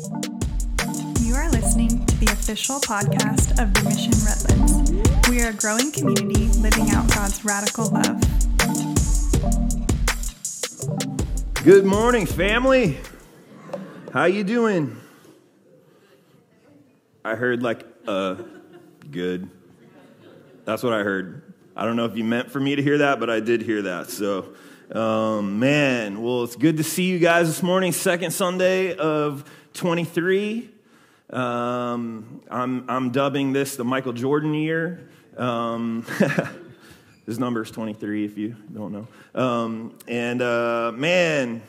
You are listening to the official podcast of the Mission Redlands. We are a growing community living out God's radical love. Good morning, family. How you doing? I heard like uh good. That's what I heard. I don't know if you meant for me to hear that, but I did hear that. So, um, man, well, it's good to see you guys this morning. Second Sunday of 23. Um, I'm, I'm dubbing this the Michael Jordan year. Um, his number is 23 if you don't know. Um, and uh, man,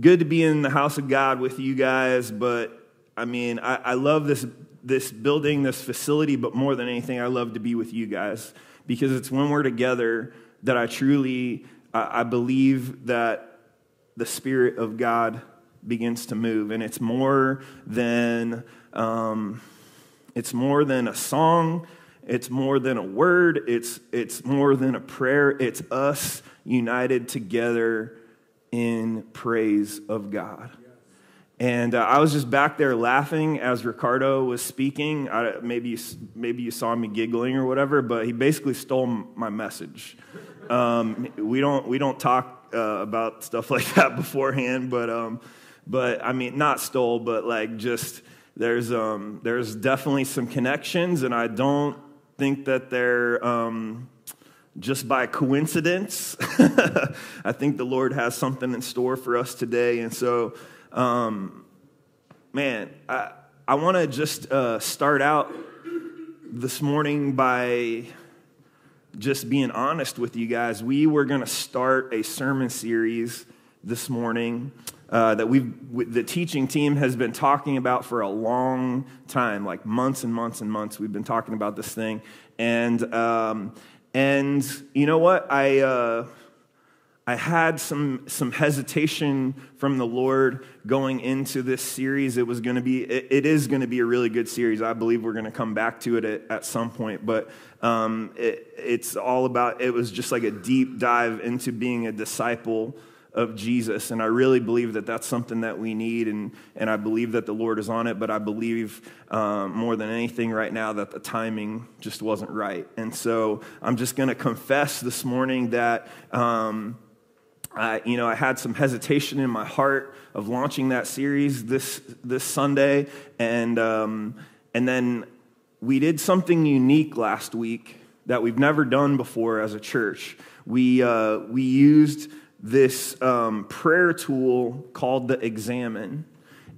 good to be in the house of God with you guys. But I mean, I, I love this, this building, this facility, but more than anything, I love to be with you guys because it's when we're together that I truly I, I believe that the Spirit of God begins to move, and it's more than um, it's more than a song. It's more than a word. It's it's more than a prayer. It's us united together in praise of God. And uh, I was just back there laughing as Ricardo was speaking. I, maybe, you, maybe you saw me giggling or whatever, but he basically stole my message. Um, we, don't, we don't talk uh, about stuff like that beforehand, but, um, but I mean, not stole, but like just there's, um, there's definitely some connections, and I don't think that they're um, just by coincidence. I think the Lord has something in store for us today. And so, um, man, I, I want to just uh, start out this morning by just being honest with you guys. We were going to start a sermon series this morning uh, that we've the teaching team has been talking about for a long time, like months and months and months. We've been talking about this thing, and um, and you know what I. Uh, I had some, some hesitation from the Lord going into this series. It was going to be, it, it is going to be a really good series. I believe we're going to come back to it at, at some point, but um, it, it's all about, it was just like a deep dive into being a disciple of Jesus. And I really believe that that's something that we need. And, and I believe that the Lord is on it. But I believe um, more than anything right now that the timing just wasn't right. And so I'm just going to confess this morning that. Um, I, you know, I had some hesitation in my heart of launching that series this this Sunday, and um, and then we did something unique last week that we've never done before as a church. We uh, we used this um, prayer tool called the Examen,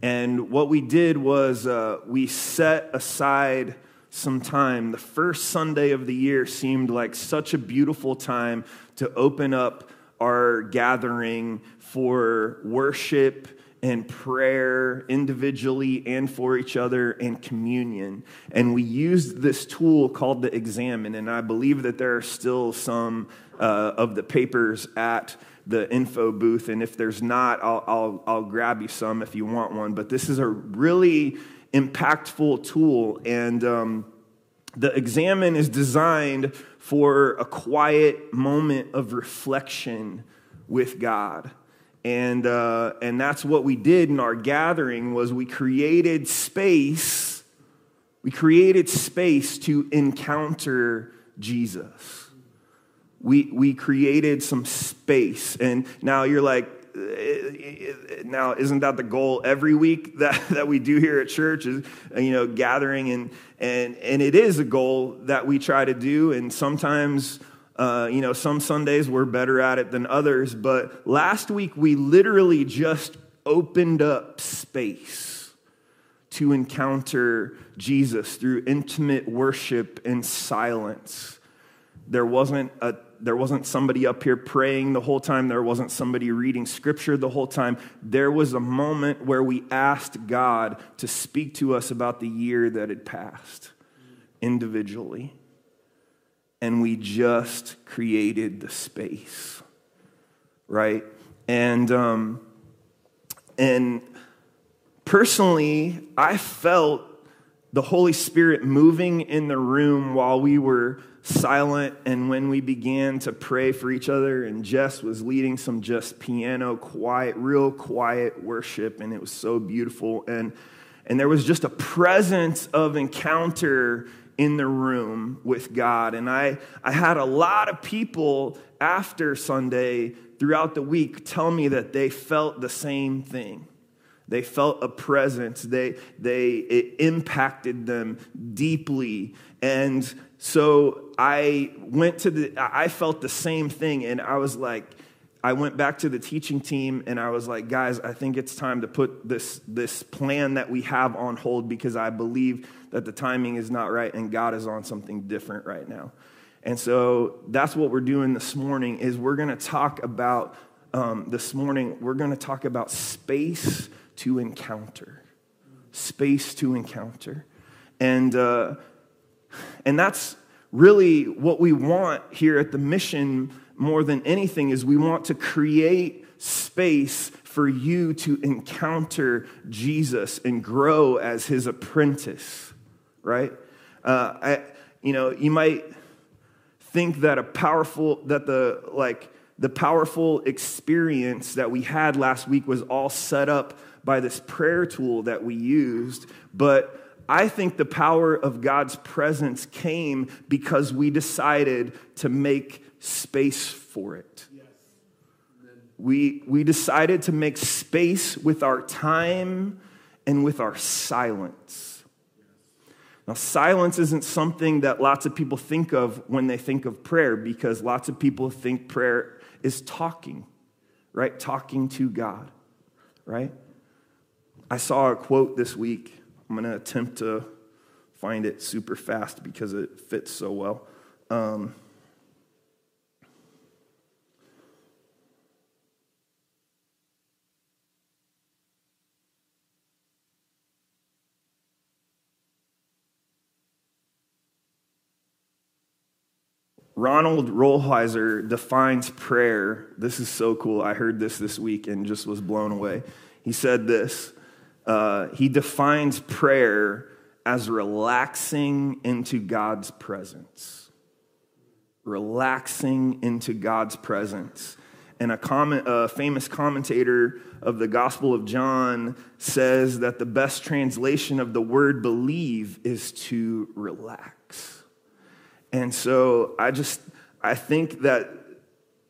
and what we did was uh, we set aside some time. The first Sunday of the year seemed like such a beautiful time to open up our gathering for worship and prayer individually and for each other and communion. And we used this tool called the Examen. And I believe that there are still some uh, of the papers at the info booth. And if there's not, I'll, I'll, I'll grab you some if you want one. But this is a really impactful tool. And um, the Examen is designed for a quiet moment of reflection with God. And, uh, and that's what we did in our gathering was we created space we created space to encounter jesus we, we created some space. And now you're like now isn't that the goal every week that, that we do here at church is you know gathering? And and and it is a goal that we try to do. And sometimes uh, you know some sundays we're better at it than others. But last week we literally just opened up space to encounter jesus through intimate worship and silence there wasn't a there wasn't somebody up here praying the whole time. There wasn't somebody reading scripture the whole time. There was a moment where we asked God to speak to us about the year that had passed individually. And we just created the space, right? And, um, and personally, I felt the Holy Spirit moving in the room while we were silent and when we began to pray for each other and Jess was leading some just piano quiet real quiet worship and it was so beautiful. And and there was just a presence of encounter in the room with God. And I I had a lot of people after Sunday throughout the week tell me that they felt the same thing they felt a presence. They, they, it impacted them deeply. And so I went to the, I felt the same thing. And I was like, I went back to the teaching team and I was like, guys, I think it's time to put this, this plan that we have on hold because I believe that the timing is not right and God is on something different right now. And so that's what we're doing this morning is we're going to talk about um, this morning, we're going to talk about space to encounter. Space to encounter. And, uh, and that's really what we want here at the mission more than anything is we want to create space for you to encounter Jesus and grow as his apprentice, right? Uh, I, you know, you might think that a powerful, that the, like, the powerful experience that we had last week was all set up by this prayer tool that we used, but I think the power of God's presence came because we decided to make space for it. We, we decided to make space with our time and with our silence. Now, silence isn't something that lots of people think of when they think of prayer because lots of people think prayer is talking, right? Talking to God, right? I saw a quote this week. I'm going to attempt to find it super fast because it fits so well. Um, Ronald Rolheiser defines prayer. This is so cool. I heard this this week and just was blown away. He said this uh, he defines prayer as relaxing into God's presence. Relaxing into God's presence. And a, comment, a famous commentator of the Gospel of John says that the best translation of the word believe is to relax. And so I just, I think that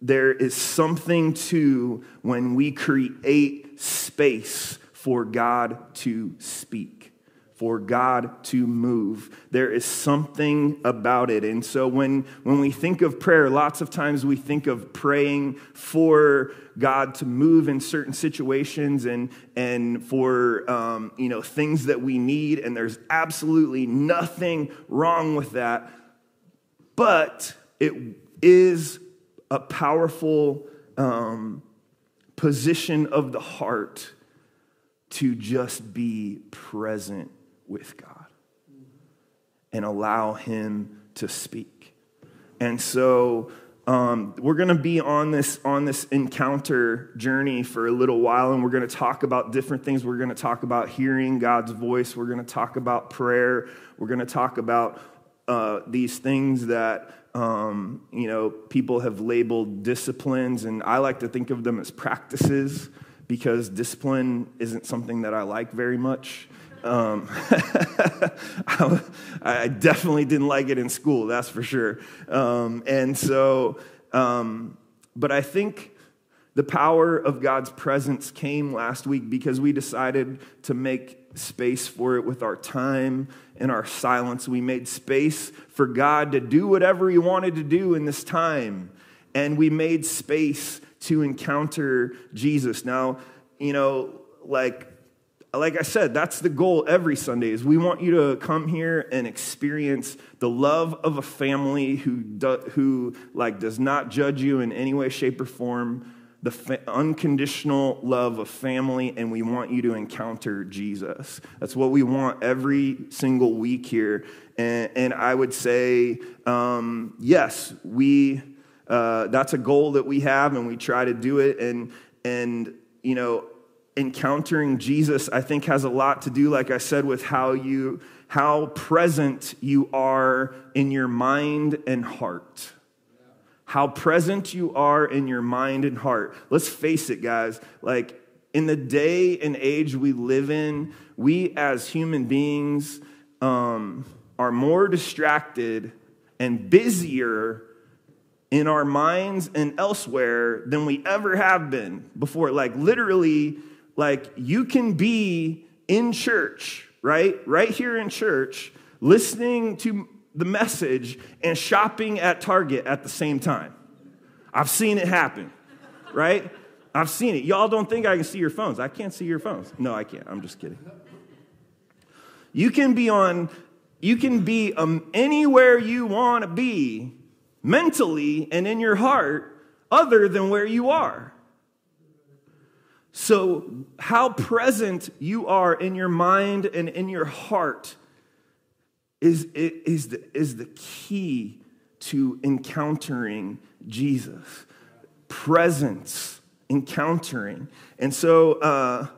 there is something to when we create space for God to speak, for God to move. There is something about it. And so when, when we think of prayer, lots of times we think of praying for God to move in certain situations and, and for um, you know, things that we need. And there's absolutely nothing wrong with that. But it is a powerful um, position of the heart to just be present with God and allow Him to speak. And so um, we're going to be on this on this encounter journey for a little while, and we're going to talk about different things. We're going to talk about hearing God's voice. We're going to talk about prayer. We're going to talk about uh, these things that um, you know people have labeled disciplines, and I like to think of them as practices because discipline isn't something that I like very much. Um, I definitely didn't like it in school, that's for sure. Um, and so, um, but I think the power of God's presence came last week because we decided to make space for it with our time and our silence. We made space for God to do whatever He wanted to do in this time. And we made space to encounter Jesus. Now, you know, like like I said, that's the goal every Sunday is we want you to come here and experience the love of a family who do, who like does not judge you in any way shape or form, the fa- unconditional love of family and we want you to encounter Jesus. That's what we want every single week here. And, and I would say um, yes, we uh, that's a goal that we have, and we try to do it. And and you know, encountering Jesus, I think, has a lot to do, like I said, with how you how present you are in your mind and heart. How present you are in your mind and heart. Let's face it, guys. Like in the day and age we live in, we as human beings um, are more distracted and busier in our minds and elsewhere than we ever have been before. Like, literally, like, you can be in church, right? Right here in church, listening to the message and shopping at Target at the same time. I've seen it happen, right? I've seen it. Y'all don't think I can see your phones. I can't see your phones. No, I can't. I'm just kidding. You can be on, you can be um, anywhere you want to be mentally and in your heart other than where you are. So, how present you are in your mind and in your heart is, is, the, is the key to encountering Jesus. Presence, encountering. And so, uh,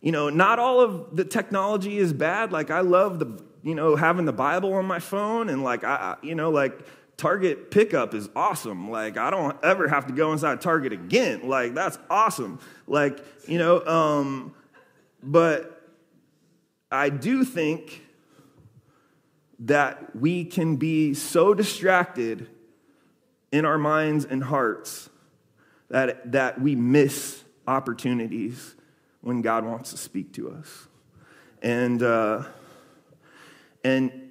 you know, not all of the technology is bad. Like, I love the, you know, having the Bible on my phone and, like, I, you know, like, Target pickup is awesome. Like, I don't ever have to go inside Target again. Like, that's awesome. Like, you know, um, but I do think that we can be so distracted in our minds and hearts that, that we miss opportunities when God wants to speak to us. And, uh, and,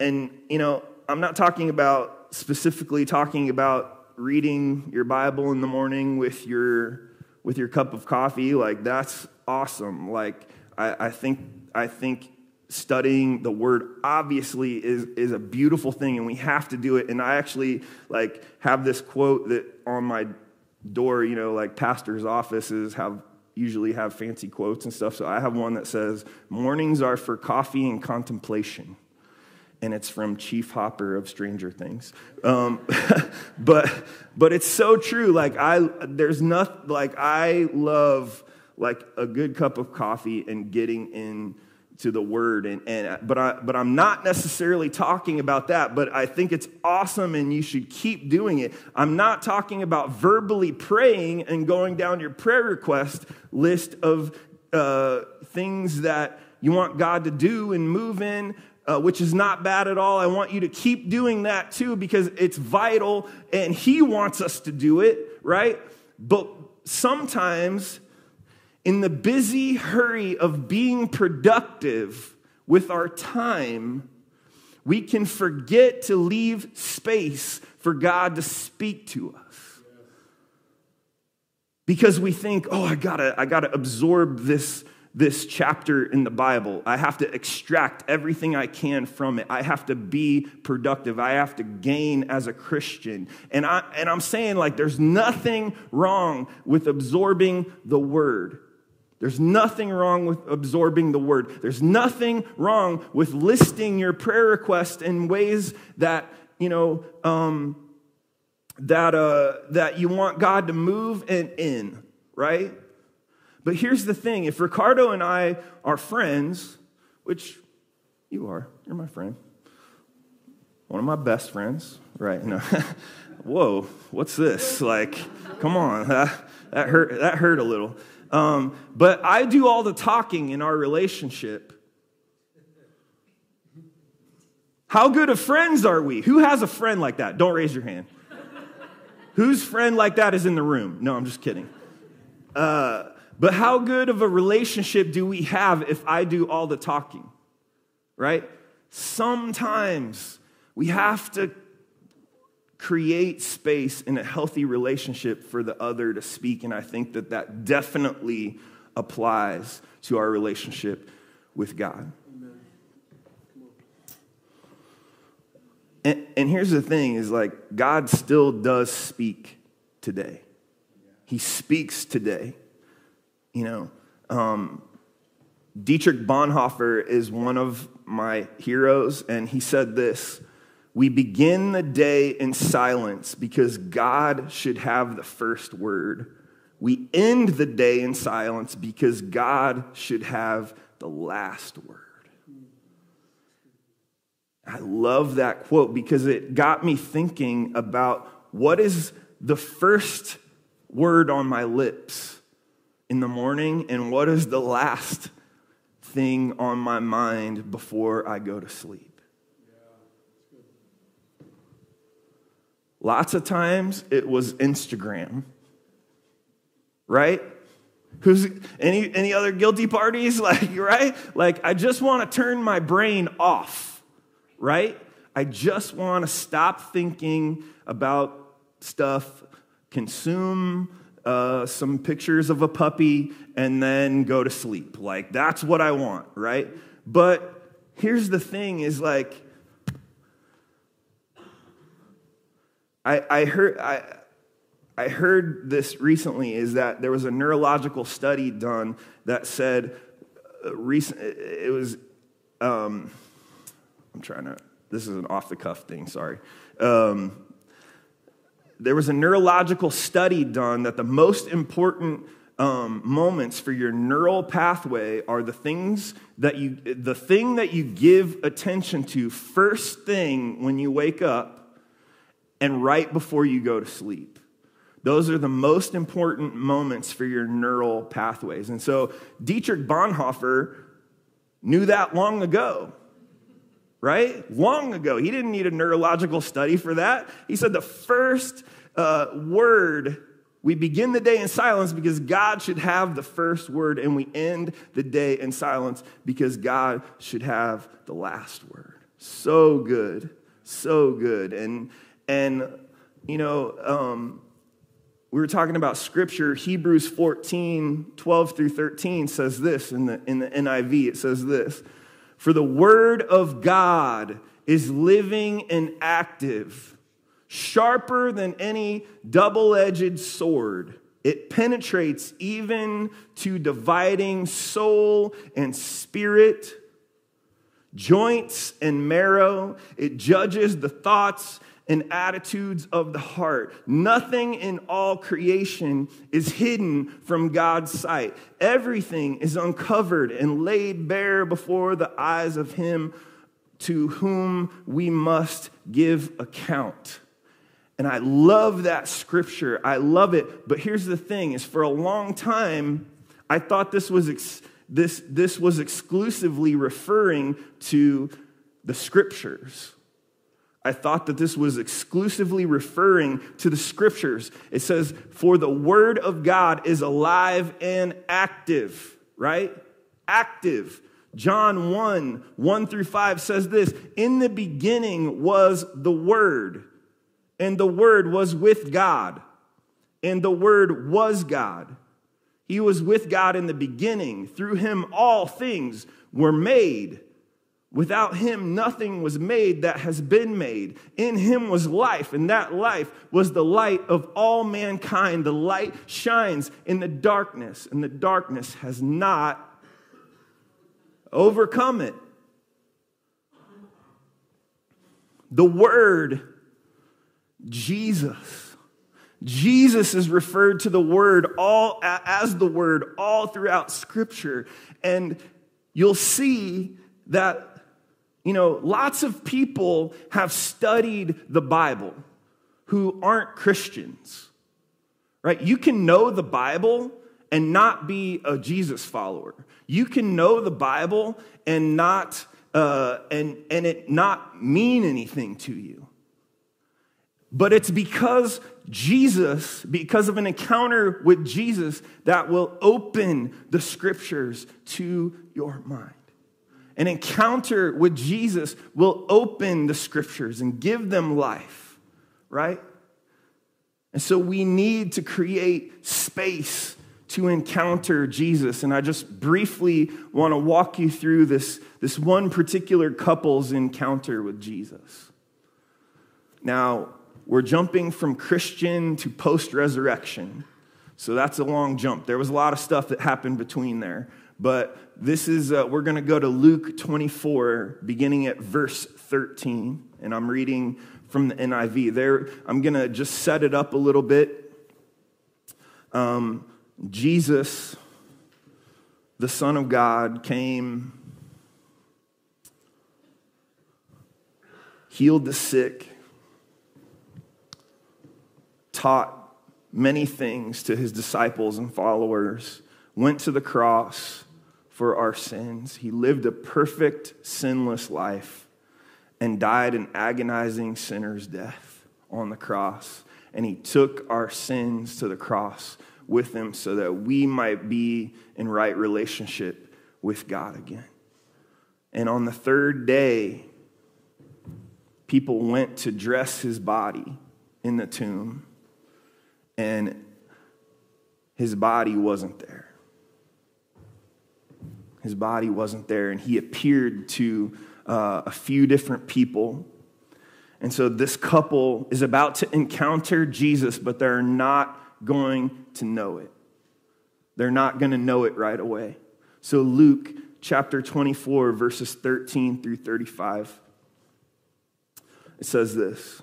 and, you know, I'm not talking about specifically talking about reading your Bible in the morning with your with your cup of coffee, like that's awesome. Like I, I think I think studying the word obviously is is a beautiful thing and we have to do it. And I actually like have this quote that on my door, you know, like pastors' offices have usually have fancy quotes and stuff. So I have one that says, Mornings are for coffee and contemplation and it's from Chief Hopper of Stranger Things. Um, but but it's so true. Like I, there's nothing like I love like a good cup of coffee and getting in to the word and, and but I but I'm not necessarily talking about that but I think it's awesome and you should keep doing it. I'm not talking about verbally praying and going down your prayer request list of uh, things that you want God to do and move in uh, which is not bad at all. I want you to keep doing that too because it's vital and He wants us to do it, right? But sometimes, in the busy hurry of being productive with our time, we can forget to leave space for God to speak to us. Because we think, oh, I gotta, I gotta absorb this this chapter in the Bible. I have to extract everything I can from it. I have to be productive. I have to gain as a Christian. And, I, and I'm saying, like, there's nothing wrong with absorbing the word. There's nothing wrong with absorbing the word. There's nothing wrong with listing your prayer request in ways that, you know, um, that, uh, that you want God to move and in, right? But here's the thing if Ricardo and I are friends, which you are, you're my friend, one of my best friends, right? No. Whoa, what's this? Like, come on, that, that hurt. That hurt a little. Um, but I do all the talking in our relationship. How good of friends are we? Who has a friend like that? Don't raise your hand. Whose friend like that is in the room? No, I'm just kidding. Uh, but how good of a relationship do we have if I do all the talking? Right? Sometimes we have to create space in a healthy relationship for the other to speak. And I think that that definitely applies to our relationship with God. And, and here's the thing is like, God still does speak today. He speaks today. You know, um, Dietrich Bonhoeffer is one of my heroes, and he said this We begin the day in silence because God should have the first word. We end the day in silence because God should have the last word. I love that quote because it got me thinking about what is the first word on my lips in the morning and what is the last thing on my mind before I go to sleep. Lots of times it was Instagram, right? Who's any any other guilty parties? Like, right? Like, I just want to turn my brain off, right? I just want to stop thinking about stuff, consume uh, some pictures of a puppy, and then go to sleep. Like, that's what I want, right? But here's the thing is like, I, I heard. I, I heard this recently is that there was a neurological study done that said uh, recent it was um, I'm trying to this is an off the cuff thing sorry um, there was a neurological study done that the most important um, moments for your neural pathway are the things that you the thing that you give attention to first thing when you wake up and right before you go to sleep those are the most important moments for your neural pathways. And so Dietrich Bonhoeffer knew that long ago, right? Long ago. He didn't need a neurological study for that. He said the first uh, word, we begin the day in silence because God should have the first word, and we end the day in silence because God should have the last word. So good, so good. And, and you know, um, we were talking about scripture. Hebrews 14, 12 through 13 says this in the, in the NIV. It says this For the word of God is living and active, sharper than any double edged sword. It penetrates even to dividing soul and spirit, joints and marrow. It judges the thoughts and attitudes of the heart. Nothing in all creation is hidden from God's sight. Everything is uncovered and laid bare before the eyes of Him to whom we must give account. And I love that scripture. I love it. But here's the thing is for a long time I thought this was ex- this this was exclusively referring to the scriptures. I thought that this was exclusively referring to the scriptures. It says, For the word of God is alive and active, right? Active. John 1 1 through 5 says this In the beginning was the Word, and the Word was with God, and the Word was God. He was with God in the beginning. Through him, all things were made. Without him, nothing was made that has been made. In him was life, and that life was the light of all mankind. The light shines in the darkness, and the darkness has not overcome it. The Word, Jesus. Jesus is referred to the Word all as the Word all throughout Scripture. And you'll see that you know, lots of people have studied the Bible who aren't Christians, right? You can know the Bible and not be a Jesus follower. You can know the Bible and not uh, and and it not mean anything to you. But it's because Jesus, because of an encounter with Jesus, that will open the scriptures to your mind. An encounter with Jesus will open the scriptures and give them life, right? And so we need to create space to encounter Jesus. And I just briefly want to walk you through this, this one particular couple's encounter with Jesus. Now, we're jumping from Christmas to post resurrection. So that's a long jump. There was a lot of stuff that happened between there. But this is, uh, we're going to go to Luke 24, beginning at verse 13. And I'm reading from the NIV. There, I'm going to just set it up a little bit. Um, Jesus, the Son of God, came, healed the sick, taught many things to his disciples and followers, went to the cross for our sins. He lived a perfect, sinless life and died an agonizing sinner's death on the cross. And he took our sins to the cross with him so that we might be in right relationship with God again. And on the third day, people went to dress his body in the tomb, and his body wasn't there. His body wasn't there, and he appeared to uh, a few different people. And so this couple is about to encounter Jesus, but they're not going to know it. They're not going to know it right away. So, Luke chapter 24, verses 13 through 35, it says this.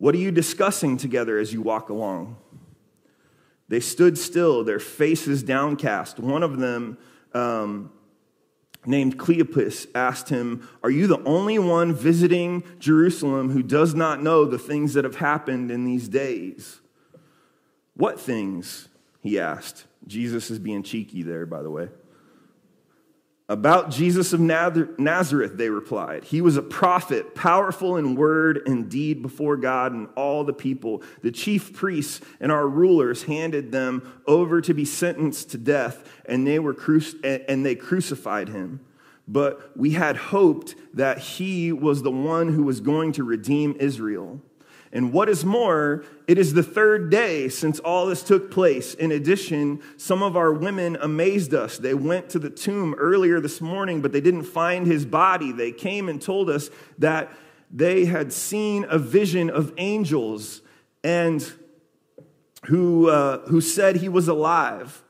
What are you discussing together as you walk along? They stood still, their faces downcast. One of them, um, named Cleopas asked him, Are you the only one visiting Jerusalem who does not know the things that have happened in these days? What things? He asked. Jesus is being cheeky there, by the way. About Jesus of Nazareth, they replied. He was a prophet, powerful in word and deed before God and all the people. The chief priests and our rulers handed them over to be sentenced to death, and they, were and they crucified him. But we had hoped that he was the one who was going to redeem Israel. And what is more, it is the third day since all this took place. In addition, some of our women amazed us. They went to the tomb earlier this morning, but they didn't find his body. They came and told us that they had seen a vision of angels and who, uh, who said he was alive.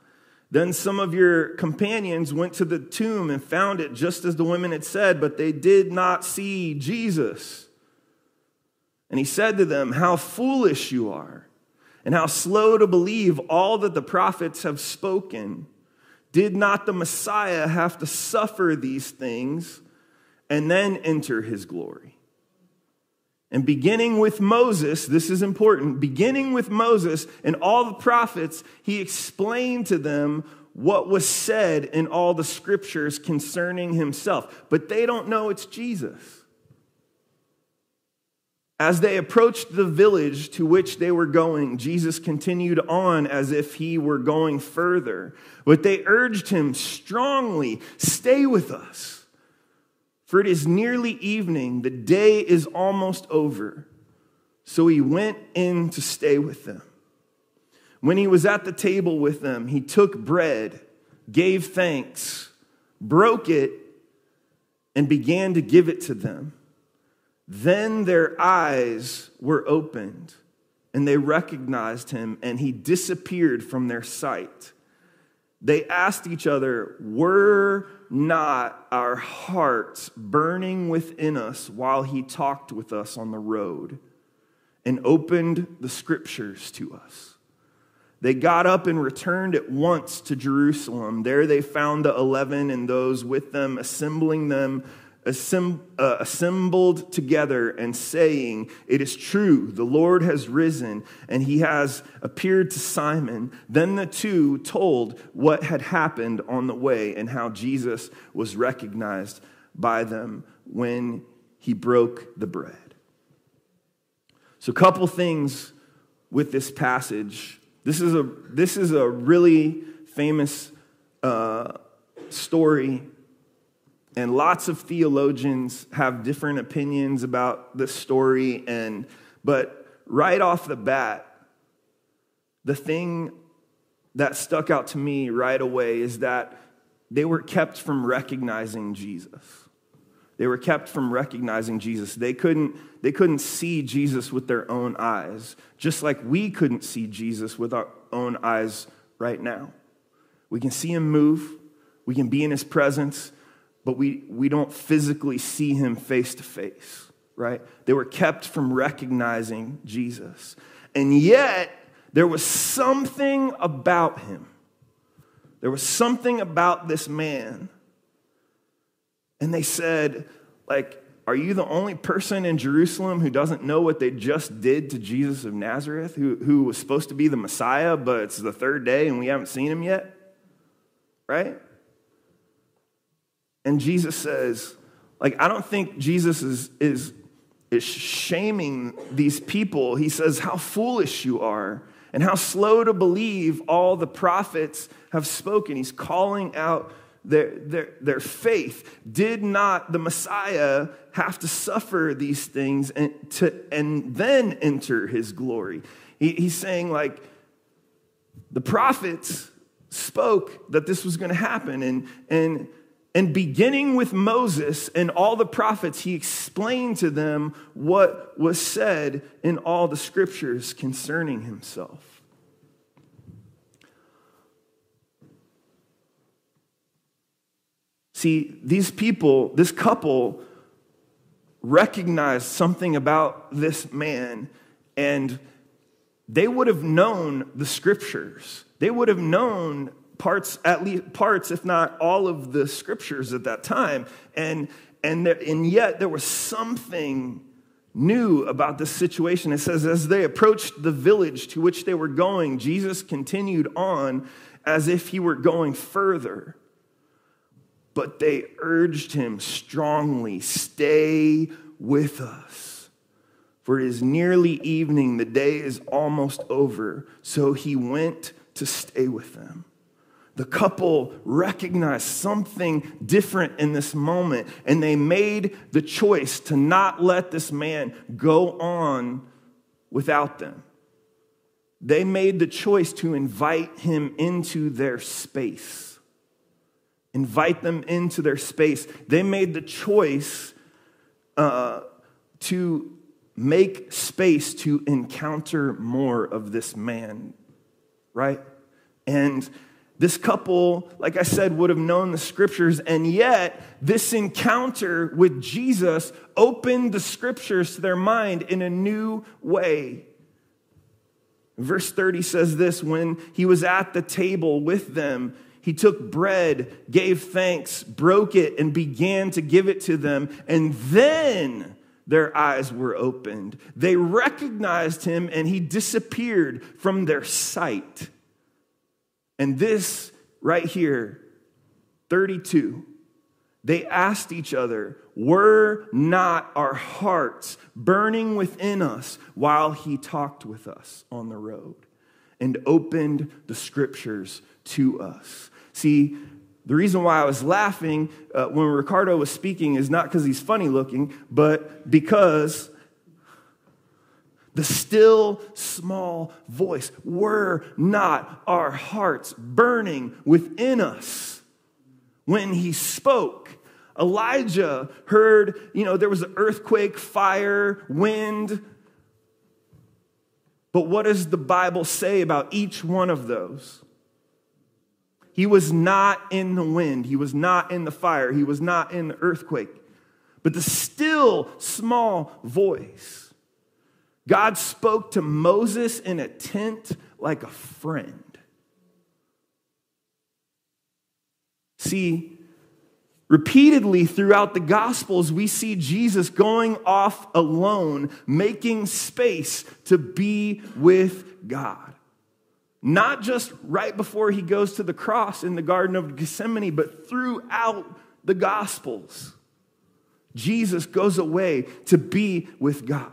Then some of your companions went to the tomb and found it just as the women had said, but they did not see Jesus. And he said to them, How foolish you are, and how slow to believe all that the prophets have spoken. Did not the Messiah have to suffer these things and then enter his glory? And beginning with Moses, this is important, beginning with Moses and all the prophets, he explained to them what was said in all the scriptures concerning himself. But they don't know it's Jesus. As they approached the village to which they were going, Jesus continued on as if he were going further. But they urged him strongly stay with us, for it is nearly evening, the day is almost over. So he went in to stay with them. When he was at the table with them, he took bread, gave thanks, broke it, and began to give it to them. Then their eyes were opened and they recognized him and he disappeared from their sight. They asked each other, Were not our hearts burning within us while he talked with us on the road and opened the scriptures to us? They got up and returned at once to Jerusalem. There they found the eleven and those with them, assembling them assembled together and saying, It is true, the Lord has risen, and he has appeared to Simon. Then the two told what had happened on the way and how Jesus was recognized by them when he broke the bread. So, a couple things with this passage. This is a, this is a really famous uh, story and lots of theologians have different opinions about this story and but right off the bat the thing that stuck out to me right away is that they were kept from recognizing Jesus. They were kept from recognizing Jesus. They couldn't, they couldn't see Jesus with their own eyes, just like we couldn't see Jesus with our own eyes right now. We can see him move, we can be in his presence, but we, we don't physically see him face to face, right? They were kept from recognizing Jesus. And yet, there was something about him. There was something about this man. And they said, like, are you the only person in Jerusalem who doesn't know what they just did to Jesus of Nazareth, who, who was supposed to be the Messiah, but it's the third day and we haven't seen him yet? Right? And Jesus says, like, I don't think Jesus is, is, is shaming these people. He says, How foolish you are and how slow to believe all the prophets have spoken. He's calling out their, their, their faith. Did not the Messiah have to suffer these things and, to, and then enter his glory? He, he's saying, like, the prophets spoke that this was going to happen. And, and, and beginning with Moses and all the prophets, he explained to them what was said in all the scriptures concerning himself. See, these people, this couple, recognized something about this man, and they would have known the scriptures. They would have known parts, at least parts, if not all of the scriptures at that time. And, and, there, and yet there was something new about this situation. It says, as they approached the village to which they were going, Jesus continued on as if he were going further. But they urged him strongly, Stay with us. For it is nearly evening, the day is almost over. So he went to stay with them. The couple recognized something different in this moment, and they made the choice to not let this man go on without them. They made the choice to invite him into their space invite them into their space. They made the choice uh, to make space to encounter more of this man, right? And this couple, like I said, would have known the scriptures, and yet this encounter with Jesus opened the scriptures to their mind in a new way. Verse 30 says this when he was at the table with them, he took bread, gave thanks, broke it, and began to give it to them. And then their eyes were opened. They recognized him, and he disappeared from their sight. And this right here, 32, they asked each other, Were not our hearts burning within us while he talked with us on the road and opened the scriptures to us? See, the reason why I was laughing uh, when Ricardo was speaking is not because he's funny looking, but because the still small voice were not our hearts burning within us when he spoke. Elijah heard, you know, there was an earthquake, fire, wind. But what does the Bible say about each one of those? He was not in the wind. He was not in the fire. He was not in the earthquake. But the still small voice, God spoke to Moses in a tent like a friend. See, repeatedly throughout the Gospels, we see Jesus going off alone, making space to be with God. Not just right before he goes to the cross in the Garden of Gethsemane, but throughout the Gospels. Jesus goes away to be with God.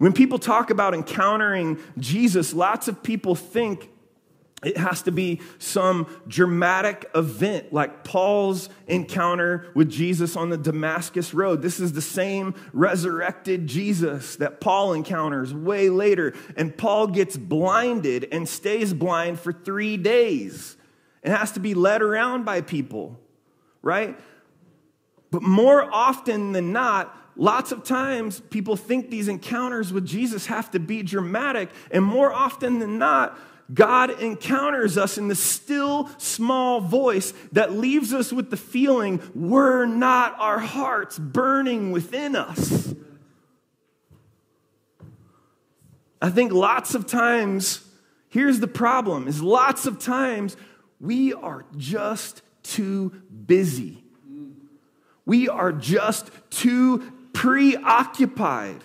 When people talk about encountering Jesus, lots of people think It has to be some dramatic event like Paul's encounter with Jesus on the Damascus Road. This is the same resurrected Jesus that Paul encounters way later. And Paul gets blinded and stays blind for three days and has to be led around by people, right? But more often than not, lots of times people think these encounters with Jesus have to be dramatic. And more often than not, God encounters us in the still small voice that leaves us with the feeling we're not our hearts burning within us. I think lots of times, here's the problem is lots of times we are just too busy. We are just too preoccupied.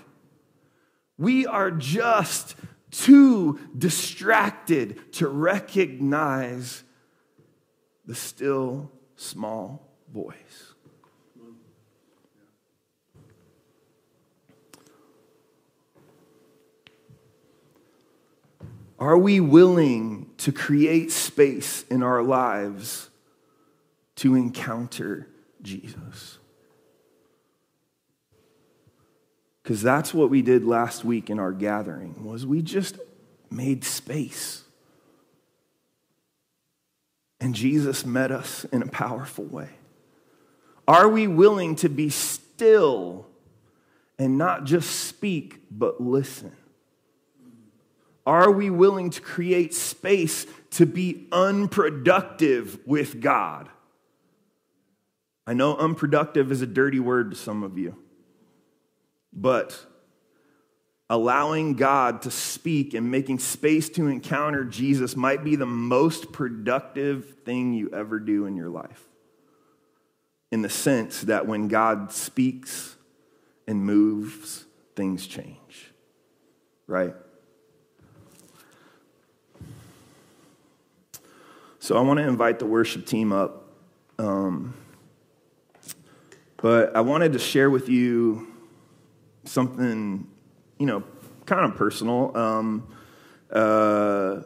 We are just too distracted to recognize the still small voice. Are we willing to create space in our lives to encounter Jesus? Because that's what we did last week in our gathering was we just made space. And jesus met us in a powerful way. Are we willing to be still and not just speak but listen? Are we willing to create space to be unproductive with god? I know unproductive is a dirty word to some of you but allowing God to speak and making space to encounter Jesus might be the most productive thing you ever do in your life. In the sense that when God speaks and moves, things change. Right? So I want to invite the worship team up. Um, but I wanted to share with you something, you know, kind of personal. Um, uh,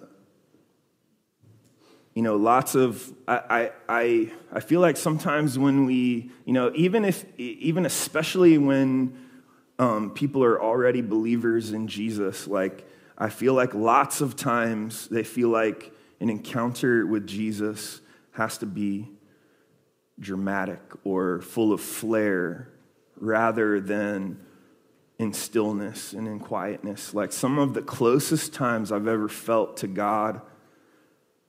you know, lots of I, I I feel like sometimes when we, you know, even if even especially when um, people are already believers in Jesus, like I feel like lots of times they feel like an encounter with Jesus has to be dramatic or full of flair rather than in stillness and in quietness. Like some of the closest times I've ever felt to God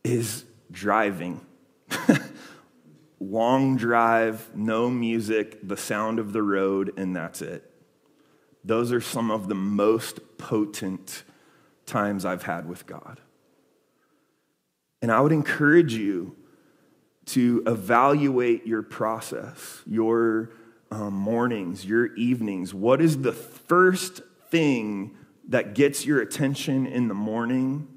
is driving. Long drive, no music, the sound of the road, and that's it. Those are some of the most potent times I've had with God. And I would encourage you to evaluate your process, your um, mornings, your evenings? What is the first thing that gets your attention in the morning?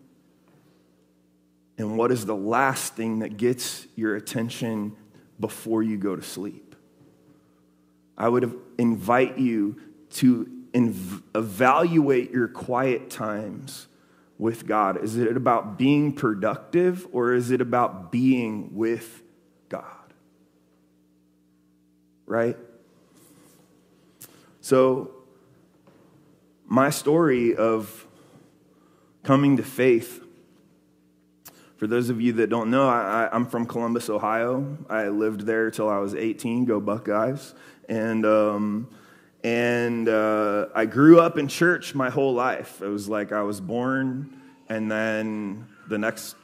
And what is the last thing that gets your attention before you go to sleep? I would invite you to inv- evaluate your quiet times with God. Is it about being productive or is it about being with God? Right? So, my story of coming to faith, for those of you that don't know, I, am from Columbus, Ohio. I lived there till I was 18, go Buckeyes. And, um, and uh, I grew up in church my whole life. It was like I was born, and then the next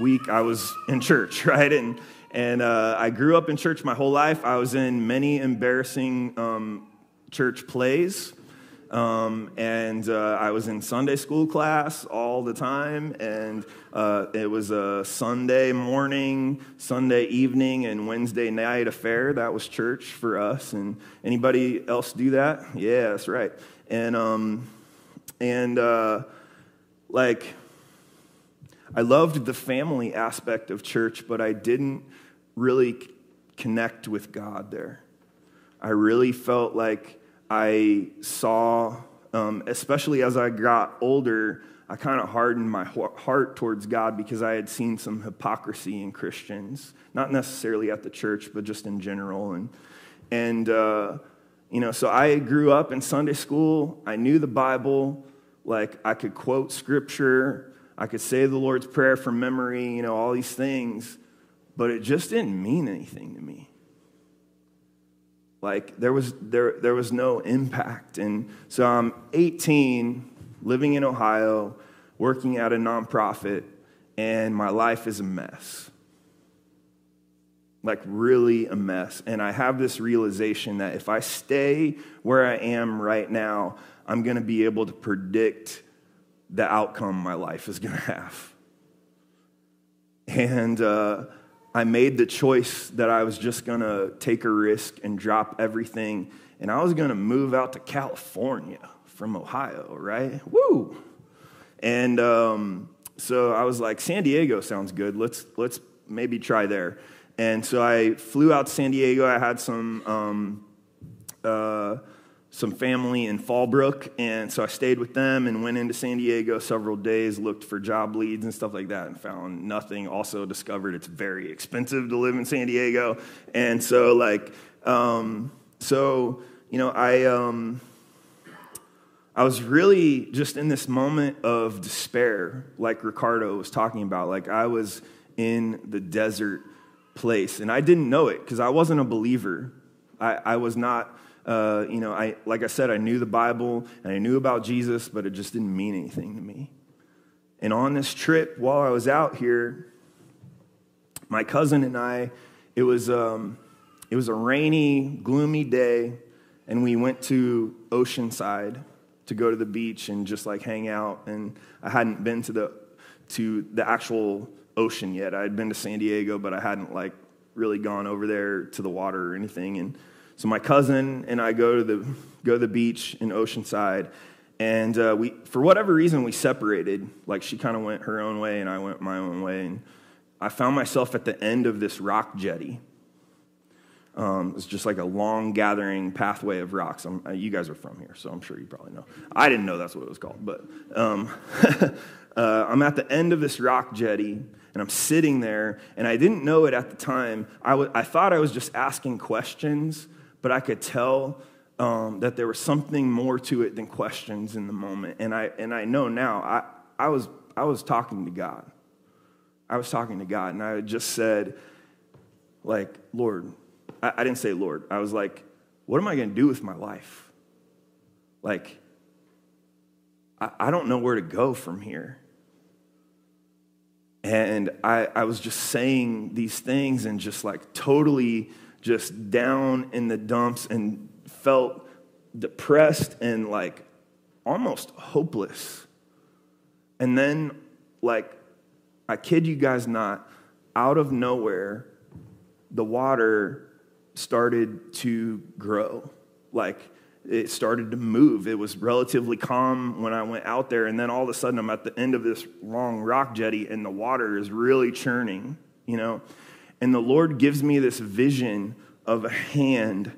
week I was in church, right? And, and uh, I grew up in church my whole life. I was in many embarrassing um, church plays. Um, and uh, I was in Sunday school class all the time, and uh, it was a Sunday morning, Sunday evening, and Wednesday night affair. That was church for us. And anybody else do that? Yeah, that's right. And um, and uh, like, I loved the family aspect of church, but I didn't really connect with God there. I really felt like I saw um, especially as I got older, I kind of hardened my heart towards God because I had seen some hypocrisy in Christians, not necessarily at the church, but just in general. And, and uh, you know, so I grew up in Sunday school. I knew the Bible. Like, I could quote scripture. I could say the Lord's Prayer from memory, you know, all these things. But it just didn't mean anything to me. Like, there was, there, there was no impact. And so I'm 18 living in Ohio, working at a nonprofit, and my life is a mess. Like, really a mess. And I have this realization that if I stay where I am right now, I'm going to be able to predict the outcome my life is going to have. And uh, I made the choice that I was just going to take a risk and drop everything. And I was going to move out to California from Ohio, right? Woo! And um, so I was like, San Diego sounds good. Let's let's maybe try there. And so I flew out to San Diego. I had some um, uh, some family in Fallbrook, and so I stayed with them and went into San Diego several days, looked for job leads and stuff like that, and found nothing. Also discovered it's very expensive to live in San Diego, and so like um, so you know I. Um, I was really just in this moment of despair, like Ricardo was talking about. Like I was in the desert place, and I didn't know it because I wasn't a believer. I, I was not, uh, you know, I like I said, I knew the Bible and I knew about Jesus, but it just didn't mean anything to me. And on this trip, while I was out here, my cousin and I, it was um, it was a rainy, gloomy day, and we went to Oceanside to go to the beach and just like hang out. And I hadn't been to the to the actual ocean yet. I had been to San Diego, but I hadn't like really gone over there to the water or anything. And so my cousin and I go to the go to the beach in Oceanside, and uh, we for whatever reason we separated. Like she kind of went her own way, and I went my own way. And I found myself at the end of this rock jetty um, it's just like a long gathering pathway of rocks. Uh, you guys are from here, so I'm sure you probably know. I didn't know that's what it was called, but um, uh, I'm at the end of this rock jetty, and I'm sitting there, and I didn't know it at the time. I, w- I thought I was just asking questions, but I could tell um, that there was something more to it than questions in the moment. And I, and I know now, I, I, was, I was talking to God. I was talking to God, and I just said, like, Lord, I, I didn't say Lord. I was like, what am I going to do with my life? Like, I, I don't know where to go from here. And I, I was just saying these things and just like totally just down in the dumps and felt depressed and like almost hopeless. And then, like, I kid you guys not, out of nowhere, the water started to grow. Like it started to move. It was relatively calm when I went out there, and then all of a sudden I'm at the end of this long rock jetty, and the water is really churning, you know? And the Lord gives me this vision of a hand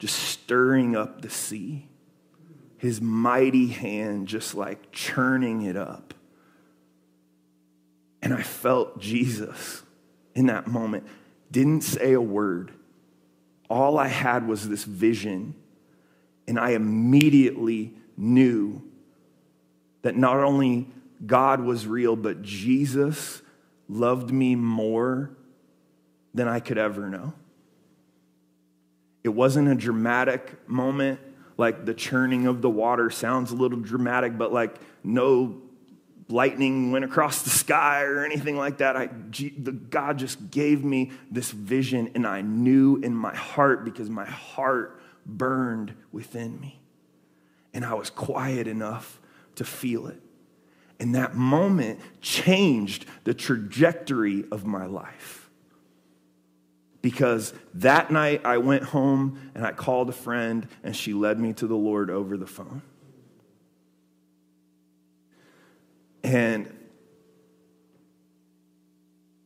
just stirring up the sea. His mighty hand just like churning it up. And I felt Jesus in that moment. Didn't say a word all I had was this vision, and I immediately knew that not only God was real, but Jesus loved me more than I could ever know. It wasn't a dramatic moment, like the churning of the water sounds a little dramatic, but like no lightning went across the sky or anything like that. I, the, God just gave me this vision, and I knew in my heart because my heart burned within me. And I was quiet enough to feel it. And that moment changed the trajectory of my life. Because that night I went home and I called a friend, and she led me to the Lord over the phone. And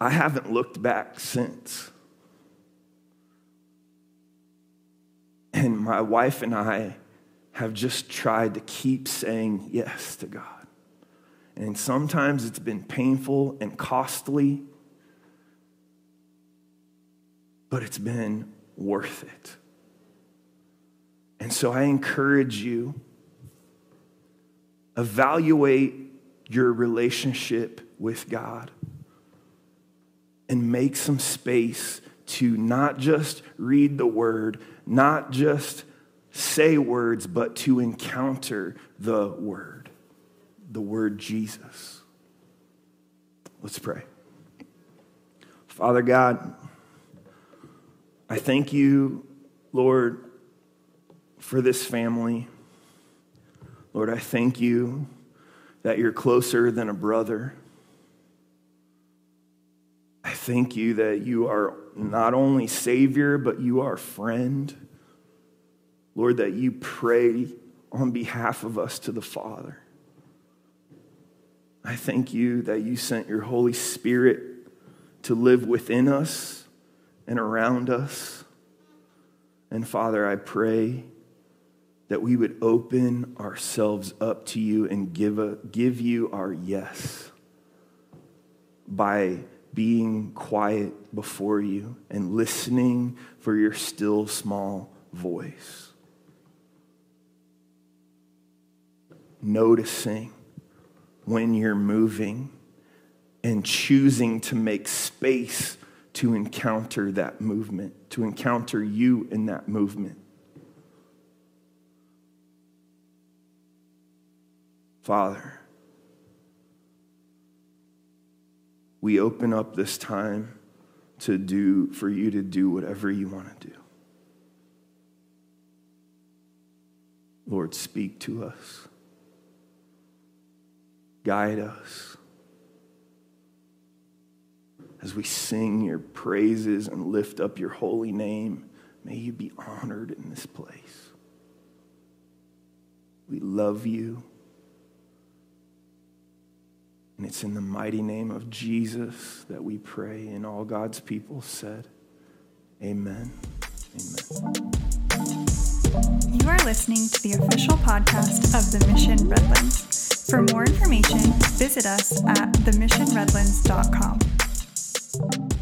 I haven't looked back since. And my wife and I have just tried to keep saying yes to God. And sometimes it's been painful and costly, but it's been worth it. And so I encourage you evaluate your relationship with God and make some space to not just read the word, not just say words, but to encounter the word, the word Jesus. Let's pray. Father God, I thank you, Lord, for this family. Lord, I thank you that you're closer than a brother. I thank you that you are not only Savior, but you are friend. Lord, that you pray on behalf of us to the Father. I thank you that you sent your Holy Spirit to live within us and around us. And Father, I pray that we would open ourselves up to you and give, a, give you our yes by being quiet before you and listening for your still small voice. Noticing when you're moving and choosing to make space to encounter that movement, to encounter you in that movement. Father, we open up this time to do for you to do whatever you want to do. Lord, speak to us. Guide us. As we sing your praises and lift up your holy name, may you be honored in this place. We love you. And it's in the mighty name of Jesus that we pray. And all God's people said, Amen. Amen. You are listening to the official podcast of the Mission Redlands. For more information, visit us at themissionredlands.com you